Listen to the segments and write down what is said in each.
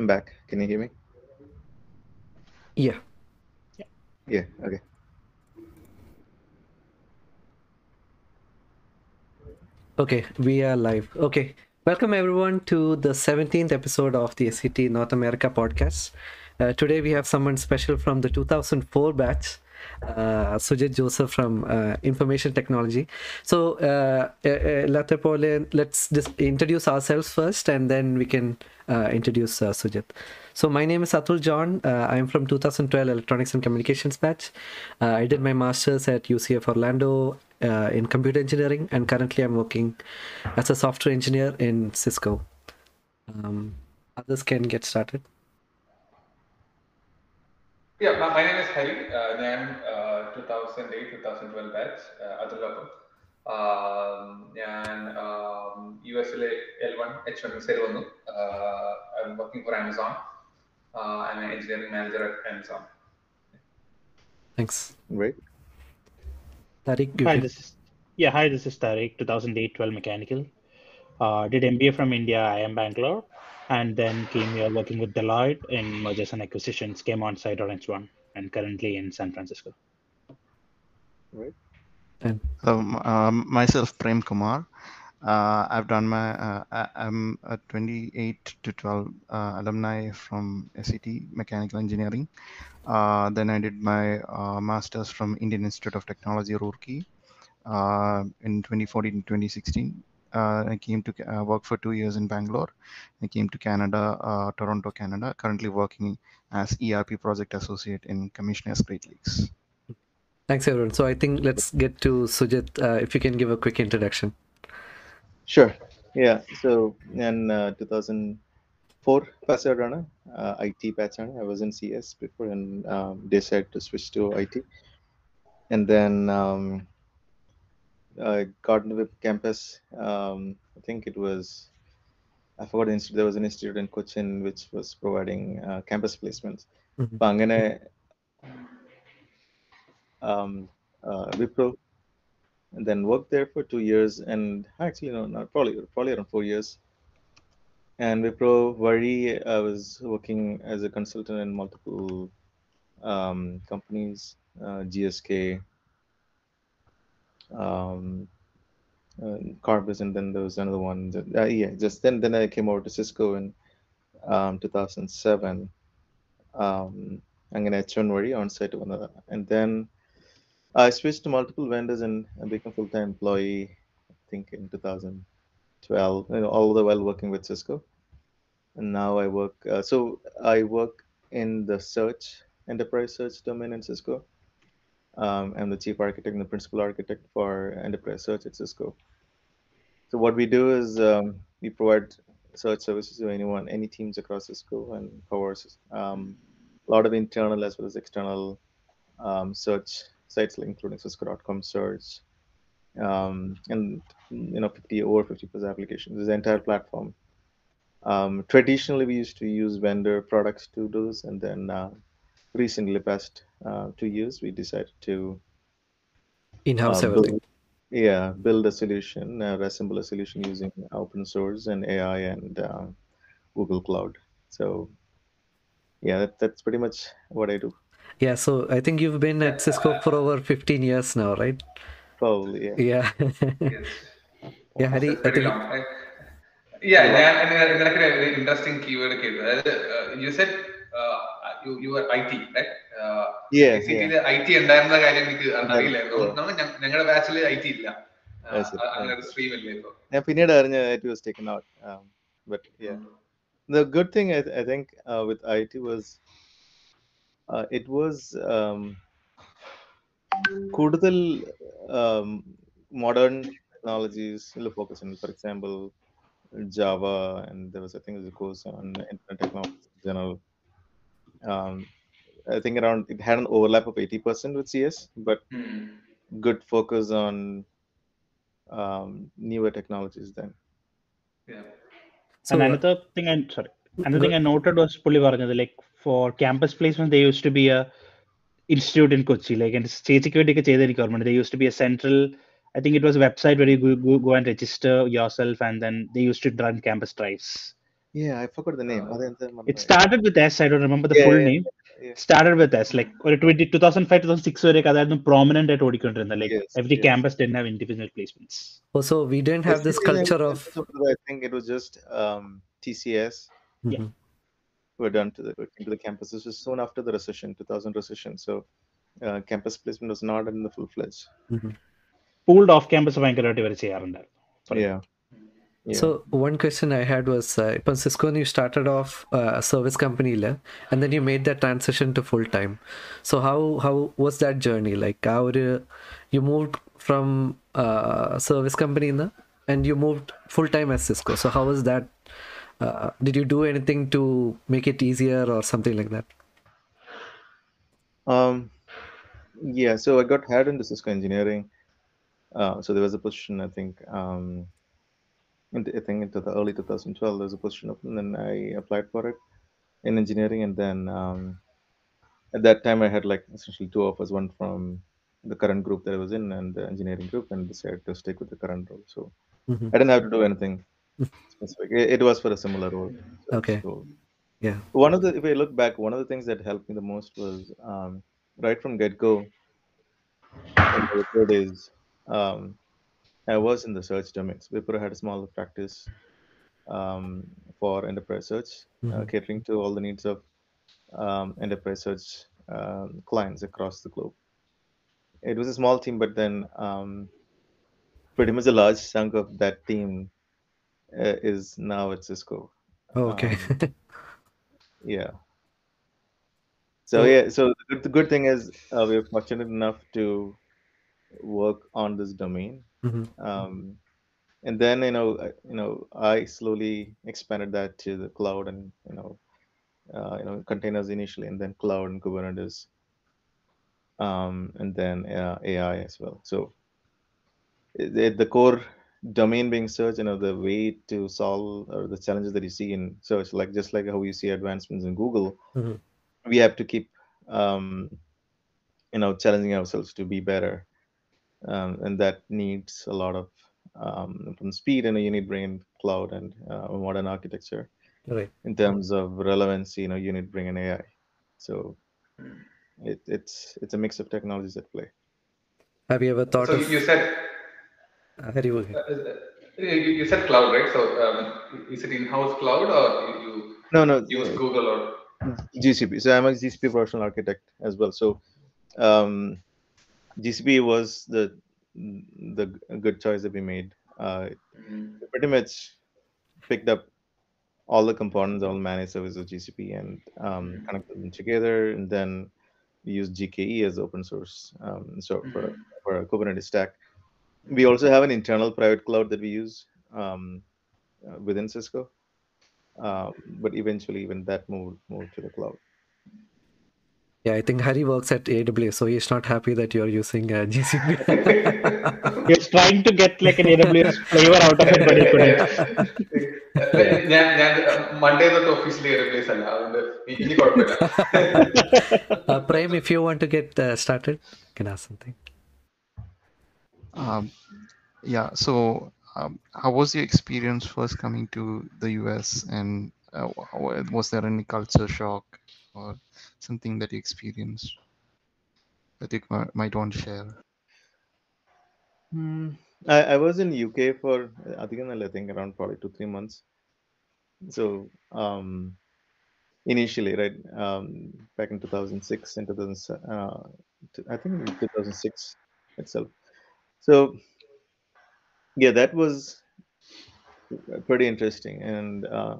I'm back. Can you hear me? Yeah. Yeah. Okay. Okay, we are live. Okay. Welcome everyone to the 17th episode of the SCT North America podcast. Uh, today we have someone special from the 2004 batch, Sujith Joseph from uh, Information Technology. So, uh, uh, uh, let's just introduce ourselves first and then we can uh, introduce uh, Sujith. So, my name is Atul John. Uh, I'm from 2012 Electronics and Communications batch. Uh, I did my master's at UCF Orlando uh, in computer engineering, and currently I'm working as a software engineer in Cisco. Um, others can get started. Yeah, my, my name is Hari. Uh, I am uh, 2008-2012 batch, uh, Adulapur. Um, and USLA L1, H1 Misari Vandu. Uh, I'm working for Amazon. Uh, I'm an engineering manager at Amazon. Thanks. Great. Tariq, hi, this is, yeah, hi, this is Tariq, 2008-12 Mechanical. Uh, did MBA from India, IIM Bangalore, and then came here working with Deloitte in mergers and acquisitions. Came on site Orange One, and currently in San Francisco. Right. and Um, um, myself, Prem Kumar. Uh, I've done my, uh, I- I'm a 28 to 12 uh, alumni from SCT Mechanical Engineering. Uh, then I did my uh, master's from Indian Institute of Technology, Roorkee, uh, in 2014 2016 uh, I came to uh, work for two years in Bangalore. I came to Canada, uh, Toronto, Canada. Currently working as ERP project associate in Commissioner's Great Lakes. Thanks, everyone. So I think let's get to Sujith. Uh, if you can give a quick introduction. Sure. Yeah. So in 2004, Pasarana, uh, uh IT Pasarana. I was in CS before and um, decided to switch to IT. And then um, I got into the campus. Um, I think it was I forgot the institute. There was an institute in Cochin which was providing uh, campus placements. Mhm. അപ്പൊ അങ്ങനെ um, uh, Wipro and then worked there for two years and actually no not probably probably around four years and Wipro Vari I was working as a consultant in multiple um, companies uh, GSK um, uh, Carbis, and then there was another one. That, uh, yeah, just then then I came over to Cisco in um, 2007. Um, and then H1 on site to another, and then I switched to multiple vendors and I became full time employee. I think in 2012, you know, all the while working with Cisco. And now I work. Uh, so I work in the search enterprise search domain in Cisco. Um, I'm the chief architect and the principal architect for enterprise search at Cisco. So what we do is um, we provide search services to anyone, any teams across Cisco and covers um, a lot of internal as well as external um, search sites including Cisco.com search, um, and you know 50 over 50 plus applications. This entire platform. Um, traditionally, we used to use vendor products to do this, and then uh, recently, past uh, to use, we decided to in-house uh, build, yeah, build a solution, uh, assemble a solution using open source and AI and uh, Google Cloud. So yeah, that, that's pretty much what I do. Yeah, so I think you've been at Cisco for over 15 years now, right? Probably, yeah. Yeah. yes. Yeah, Hari, I think. Yeah, yeah, and that's a very interesting keyword. Uh, you said uh, you, you are IT, right? Yeah, I T ഉണ്ടായിരുന്ന കാര്യം എനിക്ക് അറിയില്ലായിരുന്നു Yeah. നമ്മൾ ഞങ്ങളുടെ ബാച്ചിൽ I T ഇല്ല ആ, That's it. അ- അങ്ങനെ ഒരു സ്ട്രീം ഇല്ല ഇപ്പൊ ഞാൻ പിന്നീട് അറിഞ്ഞ it was taken out. Um, but yeah, the good thing I, I think uh, with IT was uh, it was um, കൂടുതൽ um, modern technologies focus on, for example, Java, and there was I think there's a course on I think around it had an overlap of 80% with CS, but good focus on um, newer technologies then. so. and uh, another thing I sorry, another thing I noted was പുള്ളി പറഞ്ഞത് like for campus placement there used to be a institute in Kochi like and ചേച്ചിക്ക് വേണ്ടിയൊക്കെ ചെയ്ത എനിക്ക് ഓർമ്മയുണ്ട് there used to be a central I think it was a website where you go, go, go and register yourself and then they used to run campus drives Yeah, I forgot the name. Uh, അതെന്താ It മറന്നുപോയി. started with S. I don't remember the Yeah, full yeah, name. yeah. Started with S. Like ഒരു 20, 2005, 2006 വരെയൊക്കെ അതായിരുന്നു prominent ആയിട്ട് ഓടിക്കൊണ്ടിരുന്നത് like Yes, every yes. Campus didn't have individual placements. Also, we didn't have this Basically, culture in- of. in Singapore, I think it was just um, TCS Yeah. Mhm. were done to the into the campus. This was soon after the recession, 2000 recession. So uh, campus placement was not in the full fledged. Mhm. Pooled off campus ഭയങ്കരമായിട്ട് ഇവർ ചെയ്യാറുണ്ടായിരുന്നു Sorry. Yeah. Yeah. So one question I had was, uh, upon Cisco, you started off uh, a service company, la, and then you made that transition to full time. So how how was that journey? Like how did, you moved from uh, service company in the, and you moved full time as Cisco. So how was that? Uh, did you do anything to make it easier or something like that? Um, yeah, so I got hired into Cisco engineering. Uh, so there was a position, I think, um, in I think into the early 2012, there was a position open, and then I applied for it in engineering. And then um, at that time, I had like essentially two offers, one from the current group that I was in and the engineering group, and decided to stick with the current role. So Mhm. I didn't have to do anything specific. It, it was for a similar role. so Okay. cool. Yeah. One of the, if I look back, one of the things that helped me the most was um, right from get go. The um, I was in the search domains. Wipro had a small practice um, for enterprise search, uh, Mhm. catering to all the needs of um, enterprise search um, clients across the globe. It was a small team, but then um, pretty much a large chunk of that team uh, is now at Cisco. Oh, okay. Yeah. So So- yeah, so the good, the good thing is uh, we are fortunate enough to work on this domain, Mhm. um, and then you know, I- you know, I slowly expanded that to the cloud and you know, uh, you know, containers initially, and then cloud and Kubernetes, um, and then uh, AI as well. So it- the core domain being search, you know, the way to solve or the challenges that you see in search, like just like how you see advancements in Google, Mhm. we have to keep, um, you know, challenging ourselves to be better, um, and that needs a lot of um, from speed, and you need bring in cloud and uh, modern architecture. right. In terms of relevancy, you know, you need to bring in AI. So it, it's it's a mix of technologies at play. Have you ever thought So of? you said Uh, Hari, uh, you, you said cloud, right? So um, is it in-house cloud or you, No, no, use uh, Google or GCP. So I'm a GCP professional architect as well. So um, GCP was the the good choice that we made. Uh, Mhm. pretty much picked up all the components, all managed services of GCP, and um, connected them together. And then we use GKE as open source um, so for for a Kubernetes stack. We also have an internal private cloud that we use um, uh, within Cisco. Um, but eventually, even that moved moved to the cloud. Yeah, I think Hari works at AWS, so he's not happy that you're using uh, GCP. he's trying to get like an AWS flavor out of it, but he couldn't. Monday ഞാൻ Monday തൊട്ട് ഓഫീസിൽ AWS അല്ല അതുകൊണ്ട് ഇനി uh, you Prem if you want to get started can um yeah so um, how was your experience first coming to the US and uh, was there any culture shock or something that you experienced that you might want to share? Hmm. I, I was in UK for I think around probably two three months. So um, initially, right, um, back in 2006 and 2007, uh, I think 2006 itself. So yeah, that was pretty interesting, and uh,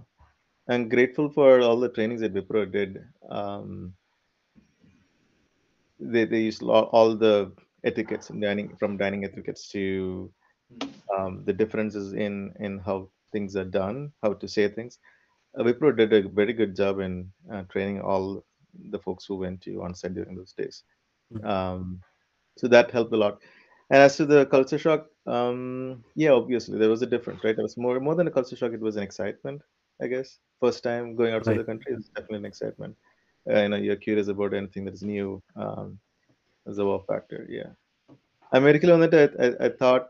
I'm grateful for all the trainings that Wipro did. Um, they they used all, all the etiquettes and dining from dining etiquettes to um, the differences in in how things are done, how to say things. Uh, Wipro did a very good job in uh, training all the folks who went to on-site during those days. Mhm. Um, so that helped a lot. And as to the culture shock, um, yeah, obviously there was a difference, right? It was more more than a culture shock; it was an excitement, I guess First time going outside the Right. country is definitely an excitement. Uh, you know, you're curious about anything that is new. Um, as a wow factor, yeah. അമേരിക്കയിൽ വന്നിട്ട് I, I, I thought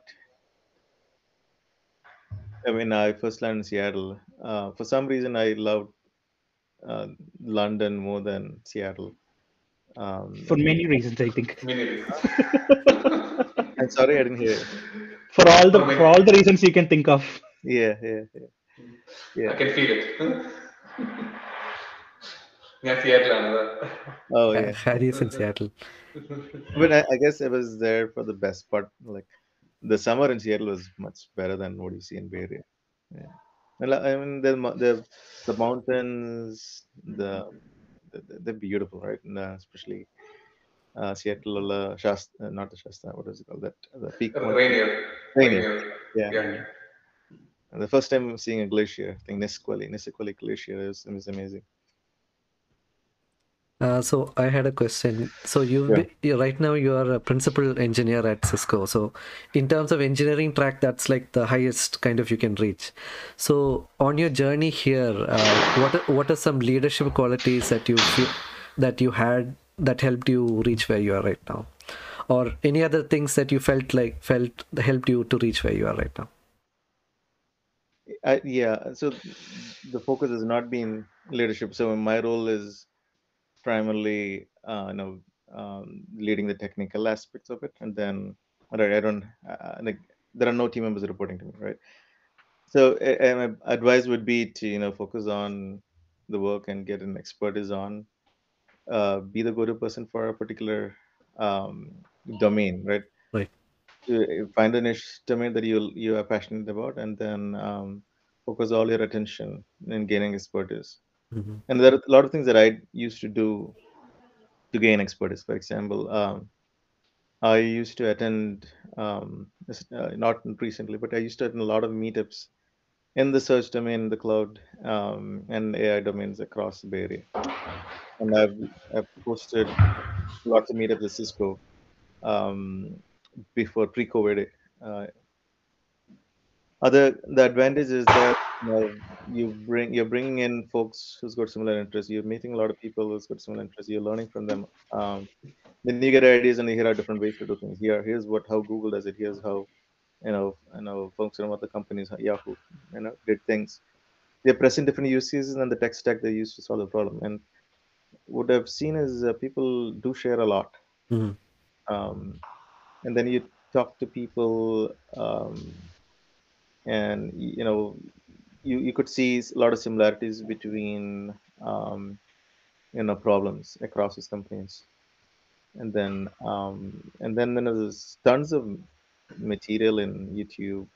I mean, I first landed in Seattle. Uh, for some reason, I loved uh, London more than Seattle. Um, For many reasons, I think. Many reasons. I'm sorry, I didn't hear. it. For all the For many- for all the reasons you can think of. Yeah, yeah, yeah. Yeah. I can feel it. Oh, yeah, Seattle, another. Oh, yeah. Hari's in Seattle. but I, I, guess it was there for the best part. Like the summer in Seattle was much better than what you see in Bay Area. Yeah. And, I mean, the, the, the mountains, the, the they're beautiful, right? And, uh, especially uh, Seattle, uh, Shasta, not the Shasta, what is it called? That the peak. Rainier. Rainier. Rainier. Yeah. yeah. And the first time I'm seeing a glacier, I think Nisqually, Nisqually Glacier, is, was amazing. Uh, so I had a question. So you, Yeah. right now you are a principal engineer at Cisco. So in terms of engineering track, that's like the highest kind of you can reach. So on your journey here, uh, what what are some leadership qualities that you that you had that helped you reach where you are right now, or any other things that you felt like felt helped you to reach where you are right now? I, yeah, so the focus has not been leadership. So my role is primarily, uh, you know, um, leading the technical aspects of it, and then right, I don't uh, like there are no team members reporting to me, right? So and my advice would be to you know focus on the work and get an expertise on, uh, be the go-to person for a particular um, domain, right? To find a niche domain that you you are passionate about, and then um, focus all your attention in gaining expertise. Mhm. And there are a lot of things that I used to do to gain expertise. For example, um, I used to attend um, uh, not recently, but I used to attend a lot of meetups in the search domain, the cloud, um, and AI domains across the Bay Area. And I've, I've hosted lots of meetups at Cisco um, before pre-COVID. Uh, other the advantage is that you, know, you bring you're bringing in folks who's got similar interests. You're meeting a lot of people who's got similar interests. You're learning from them. Um, then you get ideas, and here are different ways to do things. Here, here's what how Google does it. Here's how you know you know folks from other companies, Yahoo, you know, did things. They're pressing different use cases and the tech stack they use to solve the problem. And what I've seen is uh, people do share a lot. Mhm. Um, and then you talk to people, um, and you know, you, you could see a lot of similarities between um, you know problems across these companies. And then um, and then there's tons of material in YouTube.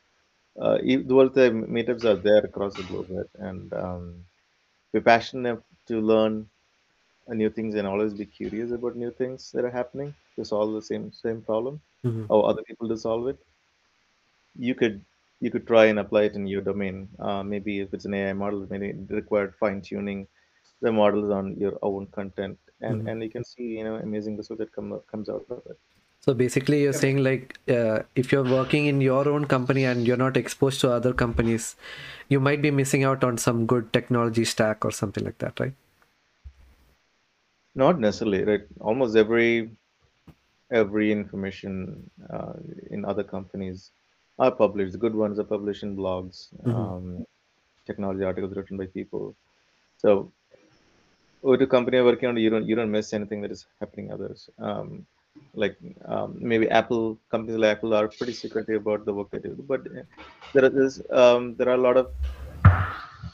Uh, e- the meetups are there across the globe, and um, we're passionate to learn new things and always be curious about new things that are happening to solve the same same problem Mhm. or other people to solve it. You could you could try and apply it in your domain. Uh, maybe if it's an AI model, maybe it required fine tuning the models on your own content, and Mhm. and you can see you know amazing results that come comes out of it. So basically, you're saying like uh, if you're working in your own company and you're not exposed to other companies, you might be missing out on some good technology stack or something like that, right? Not necessarily, right? Almost every every information uh, in other companies are published. The good ones are published in blogs, Mhm. um, technology articles written by people. So, with a company you're working on, you don't you don't miss anything that is happening others. Um, like um, maybe Apple companies like Apple are pretty secretive about the work they do, but uh, there is um, there are a lot of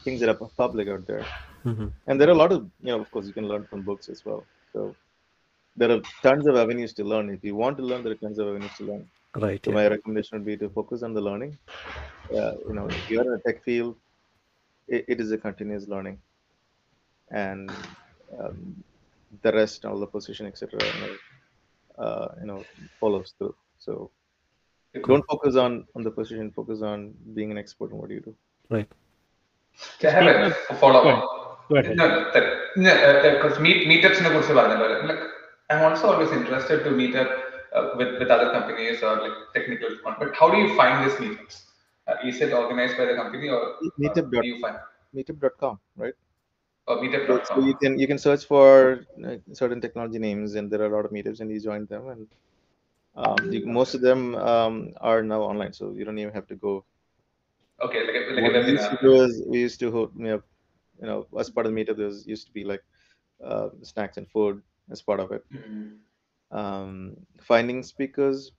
things that are public out there hmm and there are a lot of you know of course you can learn from books as well. So there are tons of avenues to learn. If you want to learn there are tons of avenues to learn. Right. so yeah. my recommendation would be to focus on the learning. Uh, you know if you're in a tech field it, it is a continuous learning. And um, the rest all the position etc you know, uh, you know follows through. So don't focus on on the position. Focus on being an expert in what you do. Right. I have a follow Go up. No, because uh, uh, meet meetups a like I'm also always interested to meet up uh, with with other companies or like technical But how do you find these meetups? Uh, is it organized by the company or uh, meetup. Uh, do you find meetup.com, right? Oh, or meetup.com. So you can you can search for certain technology names, and there are a lot of meetups, and you join them, and um, you, most of them um, are now online, so you don't even have to go Okay, like a, like we, used is, we used to hold, you know, you know, as part of the meetup, there was, used to be like uh, snacks and food as part of it. Mhm. Um, finding speakers,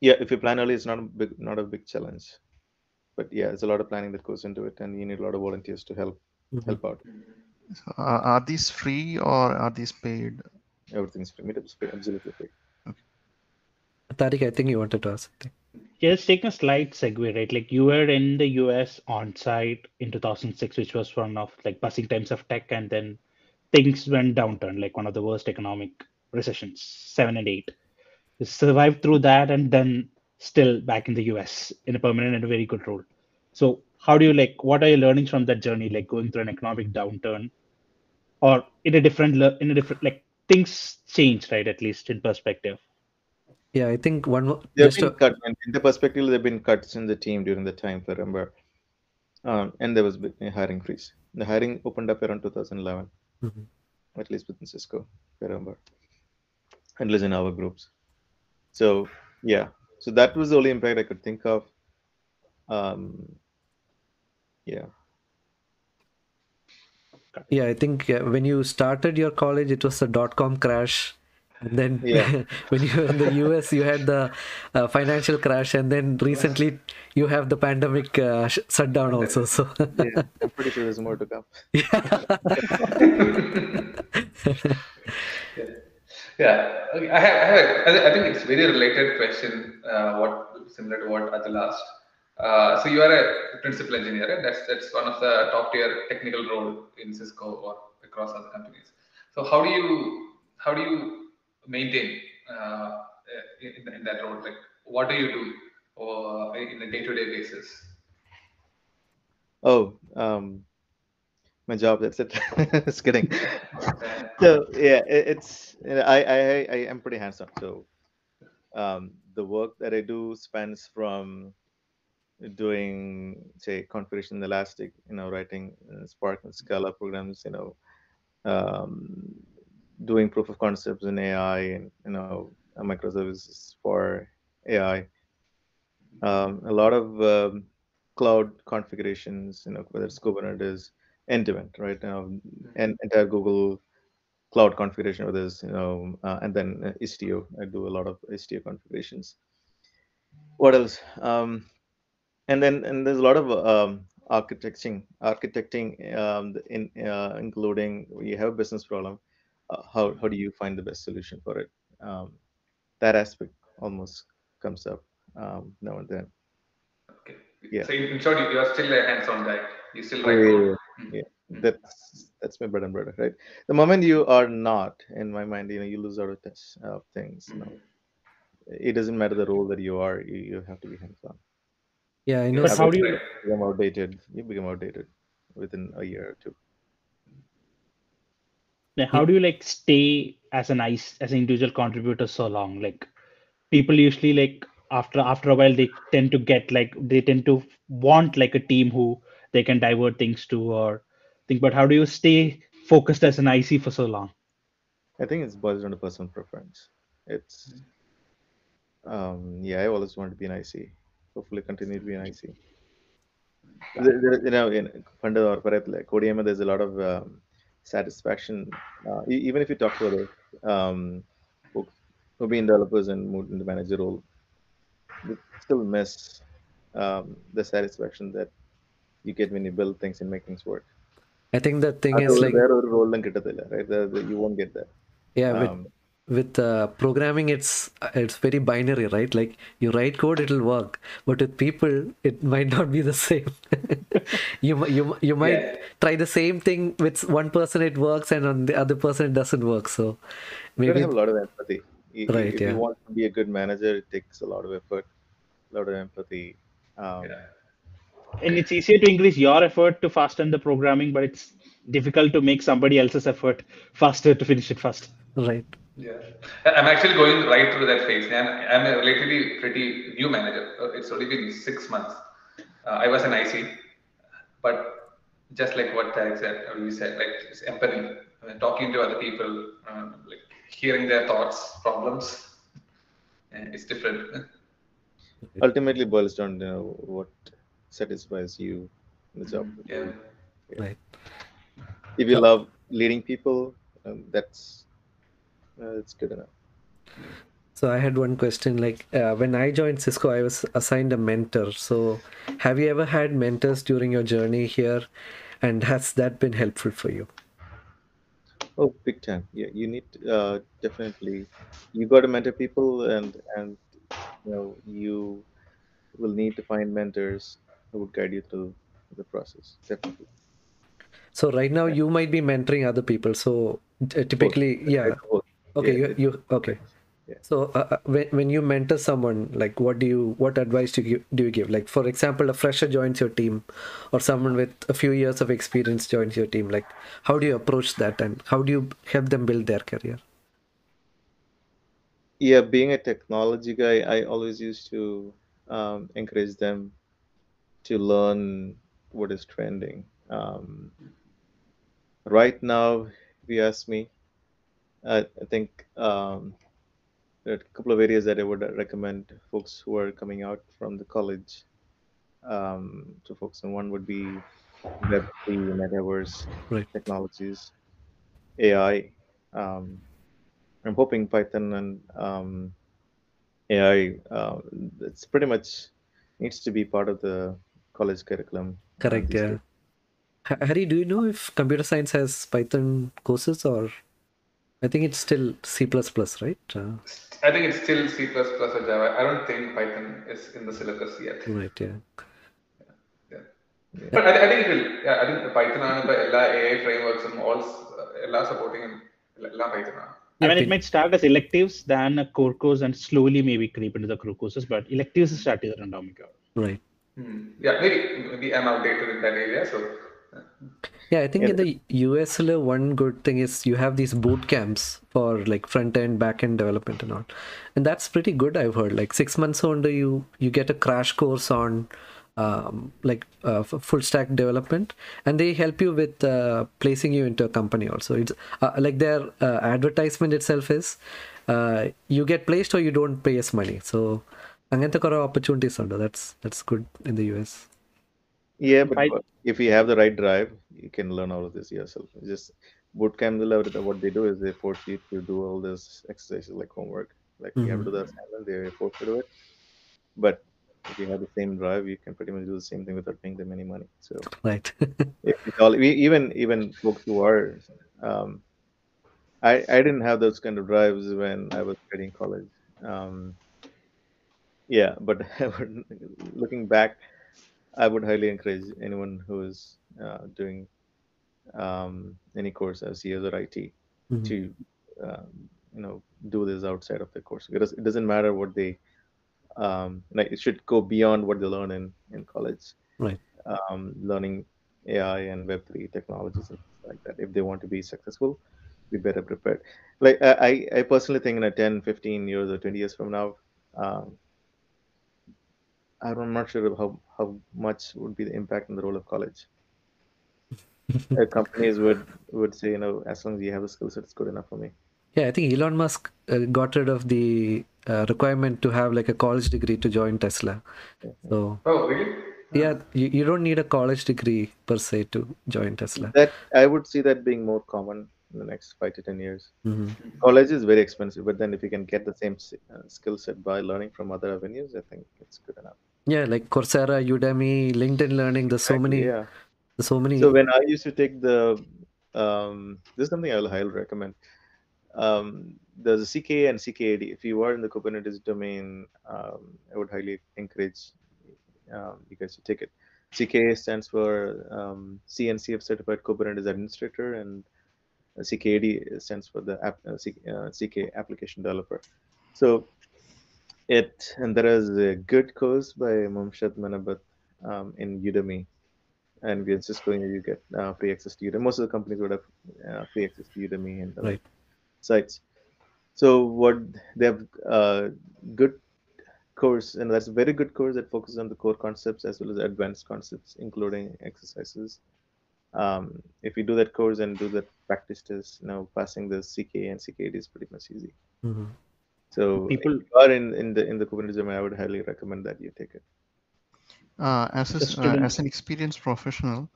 yeah, if you plan early, it's not a big, not a big challenge. But yeah, there's a lot of planning that goes into it, and you need a lot of volunteers to help Mhm. help out. So, are, are these free or are these paid? Everything's free. Meetup's free, absolutely free. Tariq, I think you wanted to ask something. Just take a slight segue, right? Like you were in the US on site in 2006, which was one of like buzzing times of tech, and then things went downturn, like one of the worst economic recessions, seven and eight. You survived through that, and then still back in the US in a permanent and a very good role. So how do you like? What are your learnings from that journey, like going through an economic downturn, or in a different, in a different like things change, right? At least in perspective. Yeah, I think one more. They've Just been to, cut. In the perspective, there have been cuts in the team during the time, if I remember. Um, and there was a hiring freeze. The hiring opened up around 2011, Mhm. at least within Cisco, if I remember. At least in our groups. So yeah, so that was the only impact I could think of. Um, yeah, yeah, I think when you started your college, it was the dot com crash. And then Yeah. when you were in the US, you had the uh, financial crash, and then recently you have the pandemic uh, sh- shutdown also. So yeah. I'm pretty sure there's more to come. Yeah, okay, I have, I have, a- I think it's very related question. Uh, what similar to what Atul asked. Uh, so you are a principal engineer. Right? That's that's one of the top tier technical role in Cisco or across other companies. So how do you how do you maintain uh, in, in that role? Like what do you do or in a day to day basis? Oh, um, my job. That's it. Just kidding. Uh, so yeah it, it's you know, I, I I- I am pretty hands-on so um, the work that I do spans from doing say configuration in Elastic you know writing uh, Spark and Scala programs you know um, doing proof of concepts in AI and you know microservices for AI um, a lot of um, cloud configurations you know whether it's Kubernetes end to end right now and entire Google cloud configuration with this, you know, uh, and then uh, Istio. I do a lot of Istio configurations. What else? Um, and then and there's a lot of um, architecting, architecting um, in uh, including you have a business problem. Uh, how how do you find the best solution for it? Um, that aspect almost comes up um, now and then. okay. Yeah. So in, in short, you you are still a hands-on guy. You still Oh, write yeah, yeah, Mm. yeah. Mm. That's that's my bread and butter, right? The moment you are not, in my mind, you know, you lose out of touch of things. You know, it doesn't matter the role that you are, you, you have to be hands on. yeah, I know. But how do you. Become outdated, you become outdated within a year or two. Now, how do you like stay as an ice as an individual contributor so long? Like people usually like after after a while they tend to get like they tend to want like a team who they can divert things to or think. But how do you stay focused as an IC for so long? I think it's boils down to personal preference. It's um, yeah, I always wanted to be an IC. Hopefully, continue to be an IC. You know, in Funda or ODM, there's a lot of um, satisfaction, uh, even if you talk to other um, who, who've been developers and moved into manager role, they still miss um, the satisfaction that you get when you build things and make things work. I think the thing is like there or role right? You won't get that. Yeah, but with uh, programming it's it's very binary right like you write code it'll work but with people it might not be the same you you you might Yeah. try the same thing with one person it works and on the other person it doesn't work so you maybe have a lot of empathy. You- you- Right, if yeah. you want to be a good manager, it takes a lot of effort, a lot of empathy. Um, Yeah. And it's easier to increase your effort to fasten the programming, but it's difficult to make somebody else's effort faster to finish it fast. right Yeah, I- I'm actually going right through that phase. I'm, I'm a relatively pretty new manager. Uh, It's only been six months. Uh, I was an IC, but just like what Tariq said, or you said, like it's empathy, uh, talking to other people, um, like hearing their thoughts, problems, and it's different. ultimately boils down to what satisfies you in the job. Yeah. Right. If you So- love leading people, um, that's it's good enough. So I had one question. Like uh, when I joined Cisco, I was assigned a mentor. So have you ever had mentors during your journey here, and has that been helpful for you? Oh, big time. Yeah, you need uh, definitely. You got to mentor people, and and you know you will need to find mentors who would guide you through the process. Definitely. So right now you might be mentoring other people. So uh, typically, yeah. Both. Okay, Yeah, you, you okay. Yeah. So uh, uh, when when you mentor someone, like what do you what advice do you give, do you give? Like for example, a fresher joins your team, or someone with a few years of experience joins your team. Like how do you approach that, and how do you help them build their career? Yeah, being a technology guy, I always used to um, encourage them to learn what is trending. Um, right now, if you ask me, I, I think um, there are a couple of areas that I would recommend folks who are coming out from the college um, to focus on. One would be Web3, metaverse Right. technologies, AI. Um, I'm hoping Python and um, AI. Uh, it's pretty much needs to be part of the college curriculum. Correct. Yeah. days. Hari, do you know if computer science has Python courses or? I think it's still C++, right? Uh, I think it's still C++ or Java. I don't think Python is in the syllabus yet. Right, yeah. yeah. But I, I, think it will. Yeah, I think Python and the AI frameworks and all, uh, LA supporting All Python. I mean, it might start as electives, then core course, and slowly maybe creep into the core courses. But electives start here random. Right. Hmm. Yeah, maybe maybe I'm outdated in that area, so Yeah, I think in the US, la, one good thing is you have these boot camps for like front end, back end development and all, and that's pretty good. I've heard like six months under you you get a crash course on um, like uh, f- full stack development, and they help you with uh, placing you into a company also. It's uh, like their uh, advertisement itself is uh, you get placed or you don't pay us money. So അങ്ങനത്തെ കുറേ opportunities ഉണ്ട് that's that's good in the US. Yeah, but I- if you have the right drive, you can learn all of this yourself. It's just boot camp, what they do is they force you to do all this exercises like homework. Like you have to do the assignment, they force you to do it. But if you have the same drive, you can pretty much do the same thing without paying them any money. So Right. all, we, even even folks who are, um, I I didn't have those kind of drives when I was studying college. Um, yeah, but looking back, I would highly encourage anyone who is uh, doing um, any course as CS or IT Mhm. to um, you know do this outside of the course because it doesn't matter what they um, like it should go beyond what they learn in in college Right. um, learning AI and Web3 technologies and stuff like that. If they want to be successful, be better prepared. Like I, I I personally think in a 10, 15 years or 20 years from now, um, I'm not sure how, how much would be the impact on the role of college. Uh, companies would would say, you know, as long as you have the skill set, it's good enough for me. Yeah, I think Elon Musk uh, got rid of the uh, requirement to have like a college degree to join Tesla. So oh really? yeah, you, you don't need a college degree per se to join Tesla. That I would see that being more common in the next five to ten years. hmm College is very expensive, but then if you can get the same uh, skill set by learning from other avenues, I think it's good enough. Yeah, like Coursera, Udemy, LinkedIn Learning. There's so many. Yeah. There's so many. So when I used to take the, um, this is something I'll highly recommend. Um, there's a CKA and CKAD. If you are in the Kubernetes domain, um, I would highly encourage um, you guys to take it. CKA stands for um, CNCF Certified Kubernetes Administrator, and CKAD stands for the app, uh, C, uh, CK Application Developer. So it and there is a good course by Mumshad Mannambeth um, in Udemy and we Cisco, you get uh, free access to Udemy. Most of the companies would have uh, free access to Udemy and Right. sites. So what they have uh, good course, and that's a very good course that focuses on the core concepts as well as advanced concepts, including exercises. Um, if you do that course and do that practice test, you know, passing the CK and CKD is pretty much easy. Mhm. So People- if you are in, in the in the Kubernetes domain, I would highly recommend that you take it. Uh, as a, uh, as an experienced professional,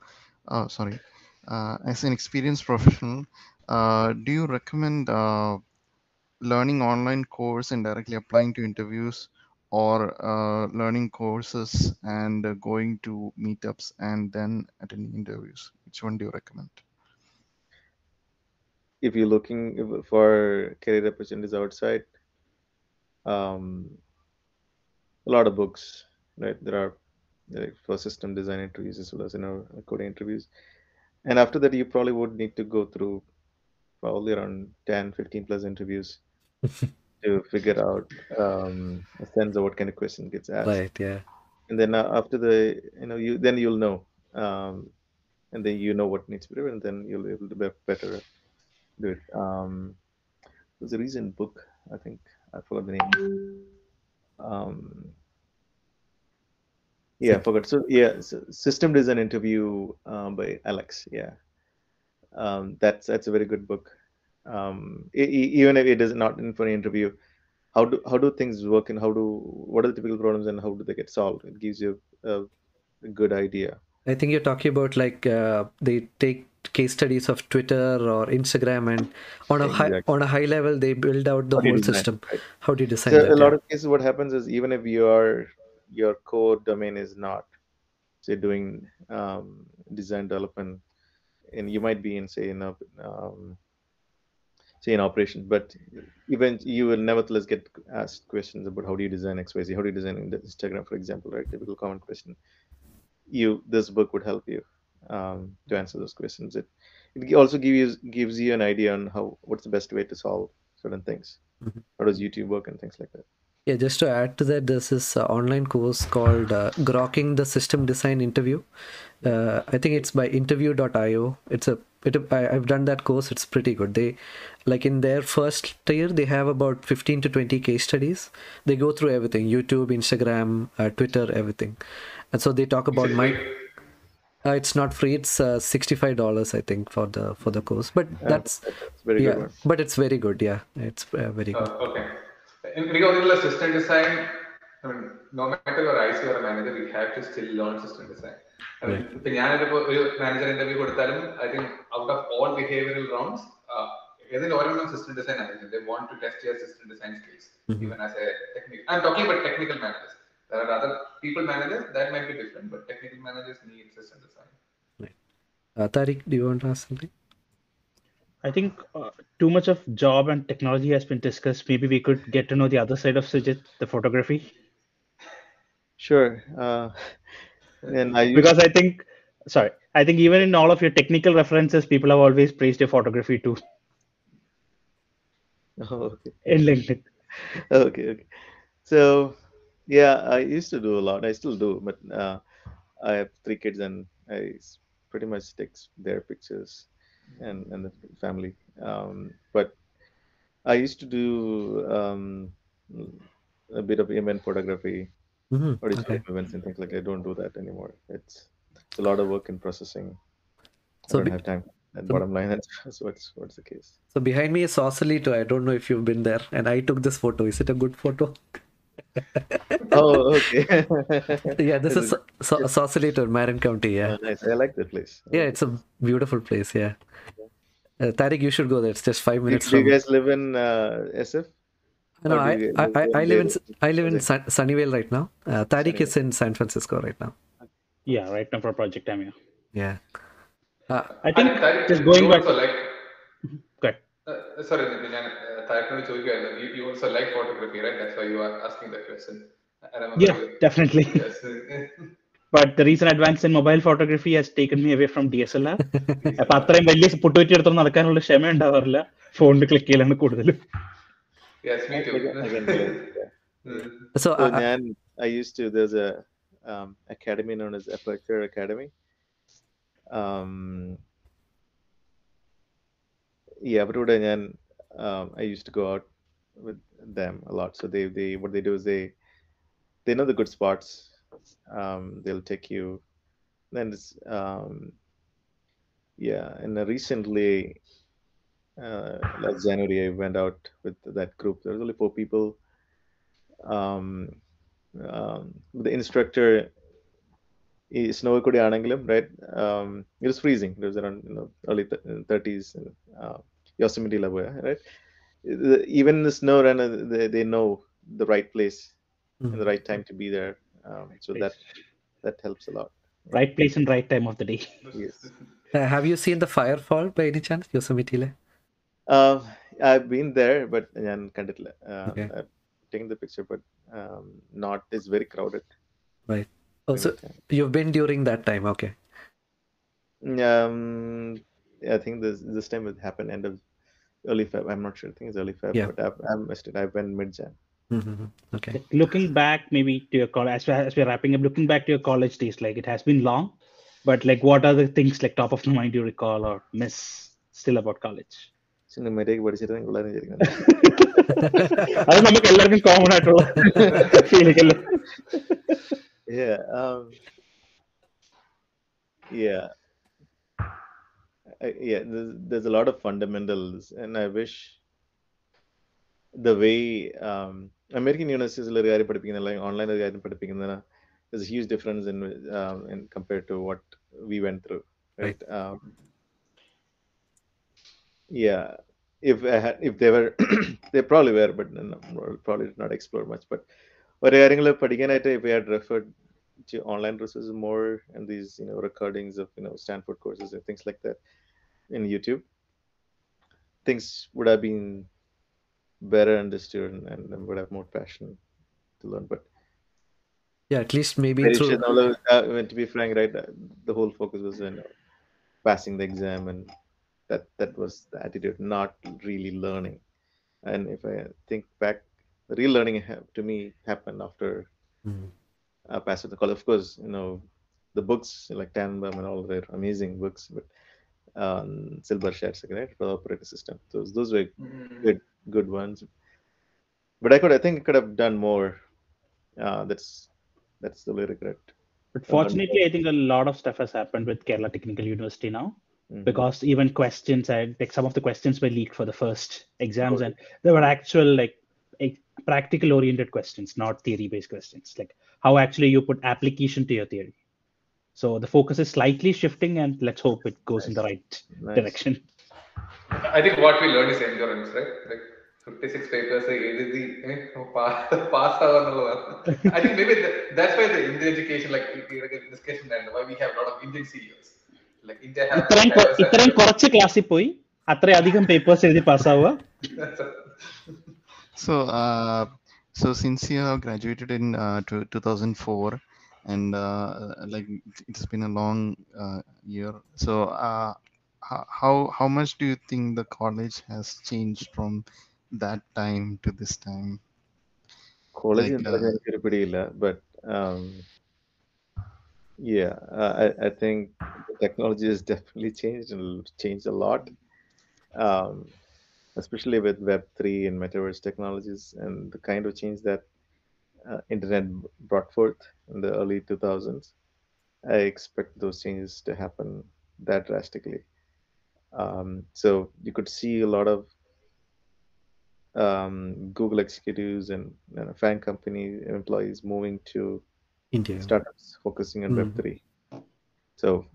uh, sorry, uh, as an experienced professional, uh, do you recommend uh, learning online course and directly applying to interviews, or uh, learning courses and uh, going to meetups and then attending interviews? Which one do you recommend? if you're looking for career opportunities outside, um, a lot of books, right? There are like, for system design interviews as well as you know coding interviews, and after that you probably would need to go through probably around 10, 15 plus interviews to figure out um, a sense of what kind of question gets asked. Right. Yeah. And then uh, after the you know you then you'll know, um, and then you know what needs to be done, and then you'll be able to be better do it. Um, there's a recent book, I think I forgot the name. Um, yeah, I forgot. So yeah, so System Design Interview um, by Alex. Yeah, um, that's that's a very good book. Um, e- even if it is not in for an interview, how do how do things work and how do what are the typical problems and how do they get solved? It gives you a, a good idea. I think you're talking about like uh, they take case studies of Twitter or Instagram, and on a high on a high level they build out the How whole design, system. right? How do you design So that? a lot yeah. of cases, what happens is even if your your core domain is not, say, doing um, design development, and you might be in say in a um, say in operations, but even you will nevertheless get asked questions about how do you design X Y Z, how do you design Instagram, for example, right? Typical common question. You this book would help you um, to answer those questions. It it also gives you gives you an idea on how what's the best way to solve certain things. Mhm. How does YouTube work and things like that. Yeah, just to add to that, there's this uh, online course called uh, Grokking the System Design Interview. Uh, I think it's by interview.io. It's a it, I, I've done that course. It's pretty good. They like in their first tier, they have about 15 to 20 case studies. They go through everything: YouTube, Instagram, uh, Twitter, everything. And so they talk about it my. free? Uh, it's not free. It's uh, sixty-five dollars, I think, for the for the course. But Yeah, that's that's very good yeah, one. but it's very good. Yeah, it's uh, very good. Uh, okay. In regarding system design, I mean, no matter your IC or a manager, we have to still learn system design. I mean, ഇപ്പൊ ഞാനൊരു ഒരു manager interview കൊടുത്താലും I think out of all behavioural rounds ഏതിൽ ഒരെണ്ണം system design ആയിരിക്കും they want to test your system design skills even as A technical I am talking about technical managers there are other people managers that might be different but technical managers need system design Uh, Tariq, do you want to ask something? I think uh, too much of job and technology has been discussed. Maybe we could get to know the other side of Sujith, the photography, Sure. Uh, and I used, because I think, sorry, I think even in all of your technical references, people have always praised your photography too oh, okay. in LinkedIn. okay, okay. So, yeah, I used to do a lot. I still do, but uh, I have three kids, and I s- pretty much take s- their pictures and and the family. Um, but I used to do um, a bit of event photography, hmm Okay. events and things like. that. I don't do that anymore. It's it's a lot of work in processing. I So don't be- have time. At so- bottom line, that's, that's what's what's the case. So behind me is Sausalito. I don't know if you've been there, and I took this photo. Is it a good photo? Oh, okay. yeah, this Is is it- Sa- Sa- Sausalito, Marin County. Yeah, Oh, nice. I like that place. yeah, it's a beautiful place. Yeah, uh, Tariq, you should go there. It's just five minutes do you from. guys live in uh, SF? No, I, you I, live I, in I live in I live in Okay. Sun- Sunnyvale right now. Uh, Tariq is in San Francisco right now. Yeah, right now for Project I'm here. Yeah. Uh, I think Tariq, just going back. also like Good. uh, sorry ഞാൻ തലക്കോട് ചോദിക്കുമായിരുന്നു you also like photography right that's why you are asking that question Yeah, definitely. Yes. but the recent advance in mobile photography has taken me away from DSLR. അപ്പൊ അത്രയും വലിയ പുട്ടുപറ്റി എടുത്തൊന്നും നടക്കാനുള്ള ക്ഷമ ഉണ്ടാവാറില്ല ഫോണിൽ click ചെയ്യലാണ് കൂടുതലും so, so uh, Nyan, I used to. There's a um, academy known as Aperture Academy. Um, ഈ അവരുടെ ഞാൻ um, I used to go out with them a lot. So they they what they do is they they know the good spots. Um, they'll take you. Then it's um, yeah, and uh, recently uh, last January I went out with that group. There was only four people. Um, um, the instructor ഈ snow കൂടി ആണെങ്കിലും right it was freezing it was around you know early thirties Yosemite Lagoya, right? The, even the snow runner, they, they know the right place mm-hmm. and the hmm. right time to be there. Um, so that that helps a lot. Right place and right time of the day. yes. Uh, have you seen the firefall by any chance, Yosemite? Le? Uh, I've been there, but and uh, okay. I've taken the picture, but um, not. It's very crowded. Right. Oh, so you've been during that time, okay? Um, I think this this time it happened end of early Feb. I'm not sure. I think it's early Feb, yeah. but I've, I've missed it. I went mid Jan. Mm-hmm. Okay. Looking back, maybe to your college, as, as we're wrapping up, looking back to your college days, like it has been long, but like what are the things like top of the mind you recall or miss still about college? அது நமக்கு எல்லாருக்கும் common ஆயிட்டுள்ள yeah um, yeah I, yeah there's, there's a lot of fundamentals and i wish the way um american universities ഒരു കാര്യം പഠിപ്പിക്കുന്ന അല്ലെങ്കിൽ online ഒരു കാര്യം പഠിപ്പിക്കുന്നതിന് there's a huge difference in um, in compared to what we went through right, Um, yeah if I had, if they were they probably were but no, no, probably did not explore much but ഒരു കാര്യങ്ങൾ പഠിക്കാനായിട്ട് if we had referred to online resources more and these you know recordings of you know Stanford courses and things like that in YouTube, things would have been better understood and, and would have more passion to learn. But Yeah, at least maybe through. although, uh, to be frank, right, the whole focus was on passing the exam and that that was the attitude, not really learning. And if I think back, the real learning to me happened after Mm. uh, pass with the college. Of course, you know, the books like Tanenbaum and all they're amazing books, but um, Silberschatz, right, for the operating system. Those those were Mm. good good ones. But I could I think I could have done more. Uh, that's that's the only regret. But fortunately, I think a lot of stuff has happened with Kerala Technical University now Mhm. because even questions and like some of the questions were leaked for the first exams, and there were actual like practical oriented questions, not theory based questions, like how actually you put application to your theory. So the focus is slightly shifting, and let's hope it goes in the right Nice. direction. I think what we learned is endurance, right? Like 56 papers, എഴുതി pass ആവാന്നുള്ളതാണ്. I think maybe that, that's why the Indian education, like ഈ discussion ഉണ്ടായിരുന്നു, why we have a lot of Indian CEOs. Like India has ഇത്രയും കൊ- ഇത്രയും കുറച്ച് ക്ലാസ്സിൽ പോയി അത്രയധികം പേപ്പേഴ്സ് എഴുതി പാസ്സാവുക So, uh, so since you have graduated in uh, to 2004, and uh, like it's been a long uh, year. So uh, how how much do you think the college has changed from that time to this time? College like, uh, but um, yeah I, I think technology has definitely changed and changed a lot. Um, especially with web3 and metaverse technologies and the kind of change that internet brought forth in the early 2000s. I expect those changes to happen that drastically. Um, so you could see a lot of um, Google executives and you know, FAANG company employees moving to India. startups focusing on Mm. Web3. So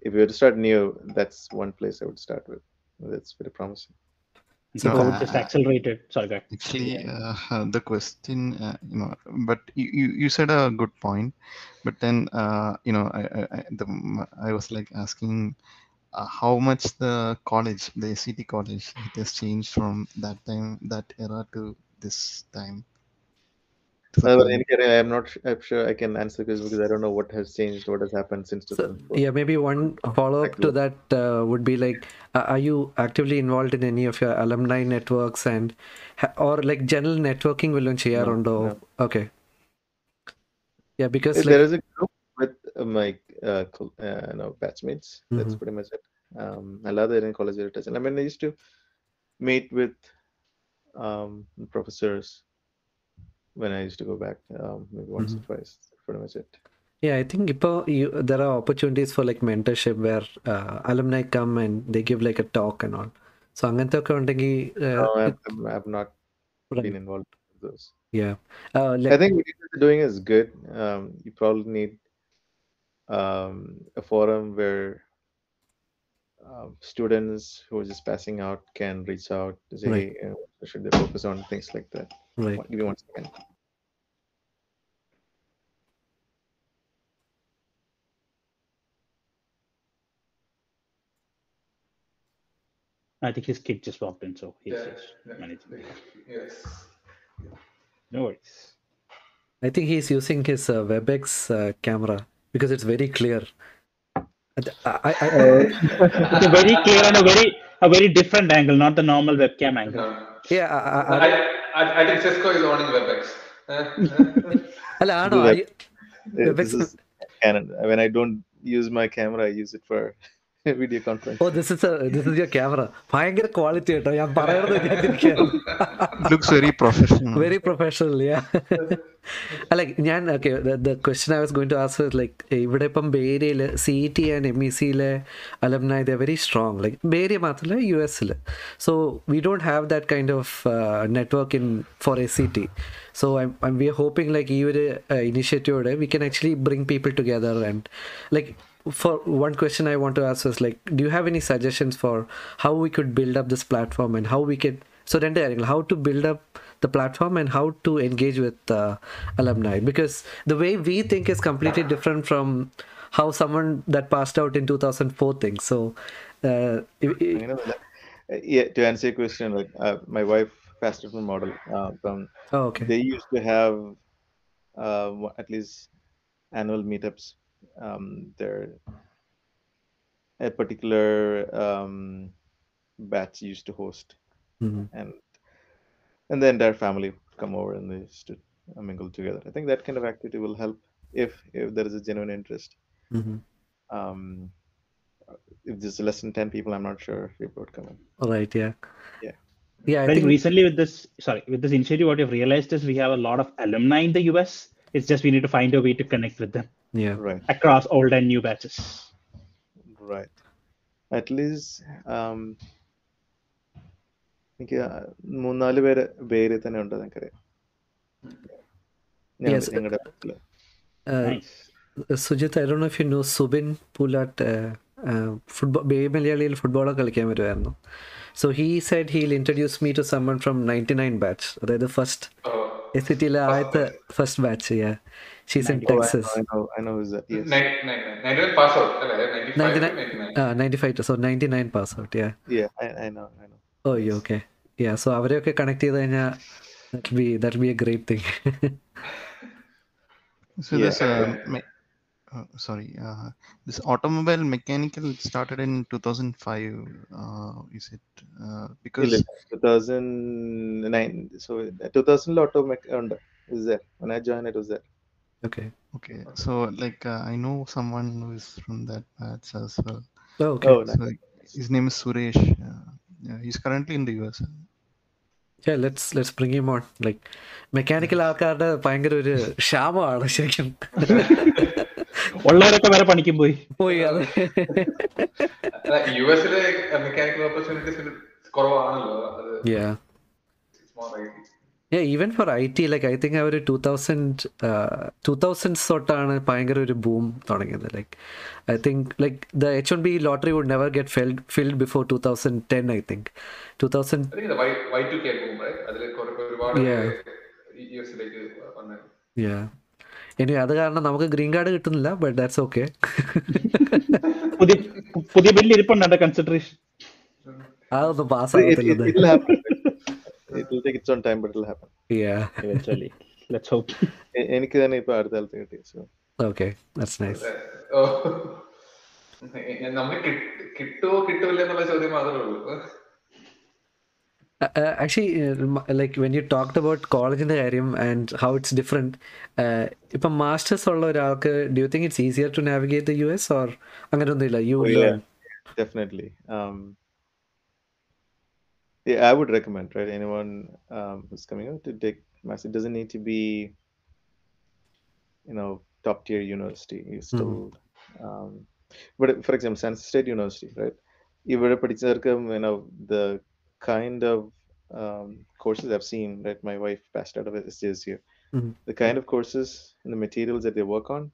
if you were to start new, that's one place I would start with. That's very promising. So it just uh, accelerated. Sorry, go. Actually, uh, the question, uh, you know, but you, you, said a good point, but then, uh, you know, I, I, the, I was like asking uh, how much the college, the SCT college, it has changed from that time, that era to this time. I'm not I'm sure I can answer this because I don't know what has changed, what has happened since. So, yeah, maybe one follow up to that uh, would be like, uh, are you actively involved in any of your alumni networks and or like general networking? Will no, no. Okay. Yeah, because like... there is a group with uh, my uh, uh, no, batchmates. Mm-hmm. That's pretty much it. Um, I love that in college. I mean, I used to meet with um, professors when I used to go back, um, maybe once or twice. That's pretty much it. yeah i think ഇപ്പോൾ you, there are opportunities for like mentorship where uh, alumni come and they give like a talk and all so അങ്ങനത്തെ ഒക്കെ ഉണ്ടെങ്കിൽ uh, No, it- I've, I've not Right. been involved with those. yeah uh, I like, think what you guys are doing is good. Um, you probably need um, a forum where uh, students who are just passing out can reach out to say, Right. hey, uh, should they focus on things like that? Right. Give me one second. I think his kid just walked in, so he's Yeah, just yeah. managing. Yes. No worries. I think he's using his uh, WebEx uh, camera because it's very clear. I, I, I, It's a very clear and a very a very different angle, not the normal webcam angle. No. yeah, I, I, I, I, I, I think Cisco is owning WebEx. അല്ല ആണോ Do that. I- Uh, WebEx This is Canon. When I don't use my camera, I use it for video conference. Oh this is this is your camera ഭയങ്കര quality കേട്ടോ. ഞാൻ പറയുന്നത് looks very professional. very professional yeah. Like ഞാൻ okay the, question question I was going to ask was like ഇവിടെ ഇപ്പം ബേരിയയിൽ C T and M E സിയിലെ alumna ഇത് very strong like Bay Area മാത്രമല്ല യു എസിൽ so we don't have that kind of network in for A C T so I we are hoping like ഈ ഒരു ഇനിഷ്യേറ്റീവോടെ we can actually bring people together and like for one question I want to ask is like, do you have any suggestions for how we could build up this platform and how we could so രണ്ട് കാര്യങ്ങൾ how to build up the platform and how to engage with uh, alumni because the way we think is completely different from how someone that passed out in 2004 thinks so uh, if- if- You know, that- uh, yeah, to answer your question, like uh, my wife passed out from model. Uh, from oh, okay they used to have uh, wha- at least annual meetups. Um, there, a particular um, batch used to host, Mhm. and and the entire family would come over and they used to uh, mingle together. I think that kind of activity will help if if there is a genuine interest. Mhm. Um, if there's less than ten people, I'm not sure if people would come in. right yeah Yeah. yeah I I think think recently with this, sorry, with this initiative, what we've realized is we have a lot of alumni in the US. It's just we need to find a way to connect with them yeah Right. across old and new batches. Right. At least um, എനിക്ക് മൂന്നാൽ പേര് പേര് തന്നെ ഉണ്ട് ഇതിൽ. uh. Sujith I don't know if you know Subin Pulatt football Bay മലയാളിയിൽ ഫുട്ബോളൊക്കെ കളിക്കാൻ വരുമായിരുന്നു so he said he'll introduce me to someone from ninety nine batch അതായത് ഫസ്റ്റ്. എസ് സി ടിയിലെ ആദ്യത്തെ first batch she's in Texas I know I know is that yes 99 99 pass out അല്ല 95 95 95 so 99 oh okay yeah so അവരെയൊക്കെ connect ചെയ്ത് കഴിഞ്ഞാൽ that be that be a great thing So yeah. uh, sorry, uh, this automobile mechanical started in 2005. Uh, is it uh, because 2009. So 2000 lot of mech ഉണ്ട്. is there. When I joined, it was there. Okay okay, so like uh, I know someone who is from that batch as well. Okay Oh, nice. So his name is Suresh. Uh, yeah, he's currently in the US. Yeah, let's let's bring him on. Like mechanical ആൾക്കാരുടെ ഭയങ്കര ഒരു ക്ഷാമമാണ് ശരിക്കും ഉള്ളവരൊക്കെ വരെ പണിക്കും പോയി. പോയി U എസിലെ mechanical opportunities even for I T like I think അവർ ഒരു ടൂ തൗസൻഡ് ടൂ തൗസൻഡ്സ് തൊട്ടാണ് ഭയങ്കര ഒരു ബൂം തുടങ്ങിയത്. Like I think like the H one B lottery would never get filled filled before two thousand ten I think two thousand yeah ഇനി അത് കാരണം നമുക്ക് green card കിട്ടുന്നില്ല ബട്ട് ദാറ്റ്സ് ഓക്കെ പുതിയ പുതിയ ബില്ല് ഇരിപ്പുണ്ട് കൺസിഡറേഷൻ അതൊന്നും പാസ് എനിക്ക് തന്നെ ഇപ്പൊ അടുത്ത കാലത്ത് കിട്ടി ഓക്കെ നമ്മൾ കിട്ടുമോ എന്നുള്ള ചോദ്യം മാത്രമേ ഉള്ളൂ. Uh, uh, actually, uh, m- like when you talked about കോളേജിന്റെ കാര്യം ആൻഡ് ഹൗ ഇറ്റ്സ് ഡിഫറെന്റ് ഇപ്പം മാസ്റ്റേഴ്സ് ഉള്ള ഒരാൾക്ക് do you think it's easier to navigate the U S or അങ്ങനെയൊന്നുമില്ല U Oh, yeah. definitely um yeah i would recommend right anyone um, who's coming out to take master it doesn't need to be you know top tier university you still um but for example san state university right ഇവിടെ പഠിച്ചവർക്ക് you know the kind of um, courses i've seen right my wife passed out of SJS here Mhm. the kind of courses and the materials that they work on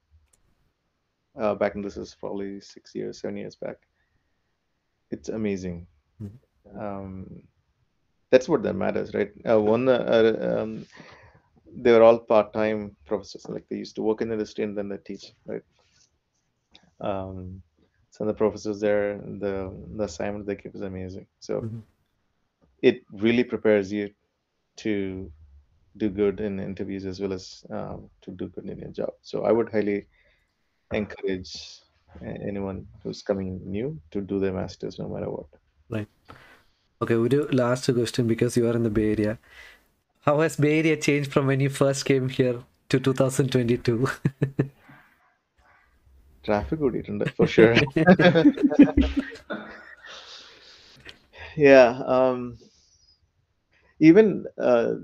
uh, back in this is probably six years, seven years back. It's amazing. Um, that's what that matters, right? Uh, one, uh, um, they were all part-time professors. Like they used to work in the industry and then they teach, right? Um, so the professors there, the the assignment they give is amazing. So Mhm it really prepares you to do good in interviews as well as um, to do good in your job. So I would highly encourage uh, anyone who's coming new to do their masters no matter what. Right. Okay, we do last question because you are in the Bay Area. How has Bay Area changed from when you first came here to 2022? Traffic would eat for sure. yeah. Um, even uh,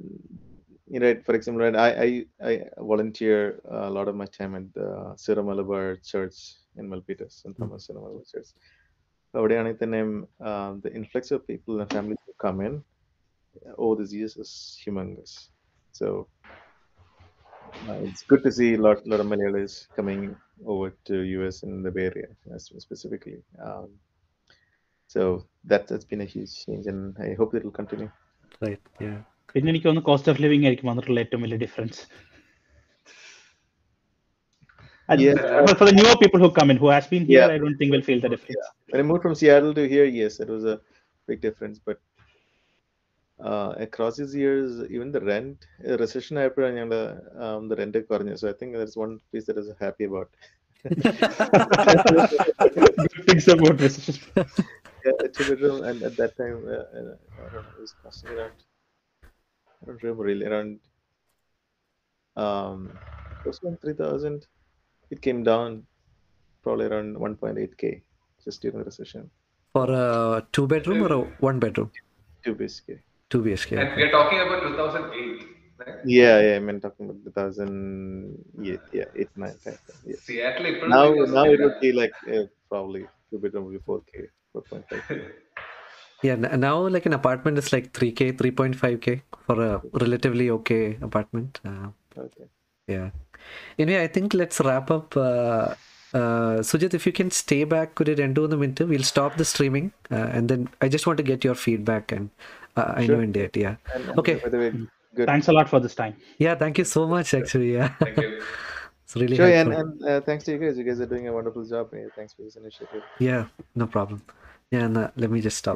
you know, for example, right, I, I, I volunteer a lot of my time at the Syro-Malabar Church in Milpitas in hmm. Thomas Syro-Malabar Church. അവിടെ ആണെങ്കിൽ തന്നെയും the influx of people family come in oh this years is humongous So uh, it's good to see a lot, lot of Malayalis coming over to US in the Bay Area specifically. Um, so that, that's been a huge change and I hope it will continue. right, yeah. പിന്നെ എനിക്ക് തോന്നുന്നു cost of living ആയിരിക്കും വന്നിട്ടുള്ള ഏറ്റവും വലിയ difference Yeah. for the newer people who come in who has been here Yeah. i don't think will feel the difference When I moved from Seattle to here, yes, it was a big difference. But uh, across these years, even the rent, uh, recession ആയപ്പോഴാണ് ഞങ്ങൾ um, the rent കുറഞ്ഞു. So I think that's one piece that I was happy about. good things about recession yeah, two bedroom, and at that time, uh, uh, I don't know, it was costing around. I don't remember really around. Um, it was around three thousand. It came down, probably around one point eight k, just during the recession. For a two bedroom or a one bedroom? Two BHK. Two BHK. And we're talking about two thousand eight. Right? Yeah, yeah, I mean talking about 2000, yeah, yeah, eight, nine, ten, yeah. Seattle. Now, now it would be like uh, probably two bedroom would be 4K. 4.5k. Yeah, now like an apartment is like 3K, 3.5K for a relatively okay apartment. Uh, Okay. yeah. Anyway, I think let's wrap up. Uh, uh, Sujith, if you can stay back, could it end in the minute? We'll stop the streaming uh, and then I just want to get your feedback and uh, I know Sure. in date. Yeah. And, and Okay. by the way, good. thanks a lot for this time Yeah, thank you so much actually. Yeah. Thank you. it's really Sure, and, helpful. and uh, thanks to you guys. You guys are doing a wonderful job. Thanks for this initiative. Yeah, no problem. Yeah, uh, let me just stop.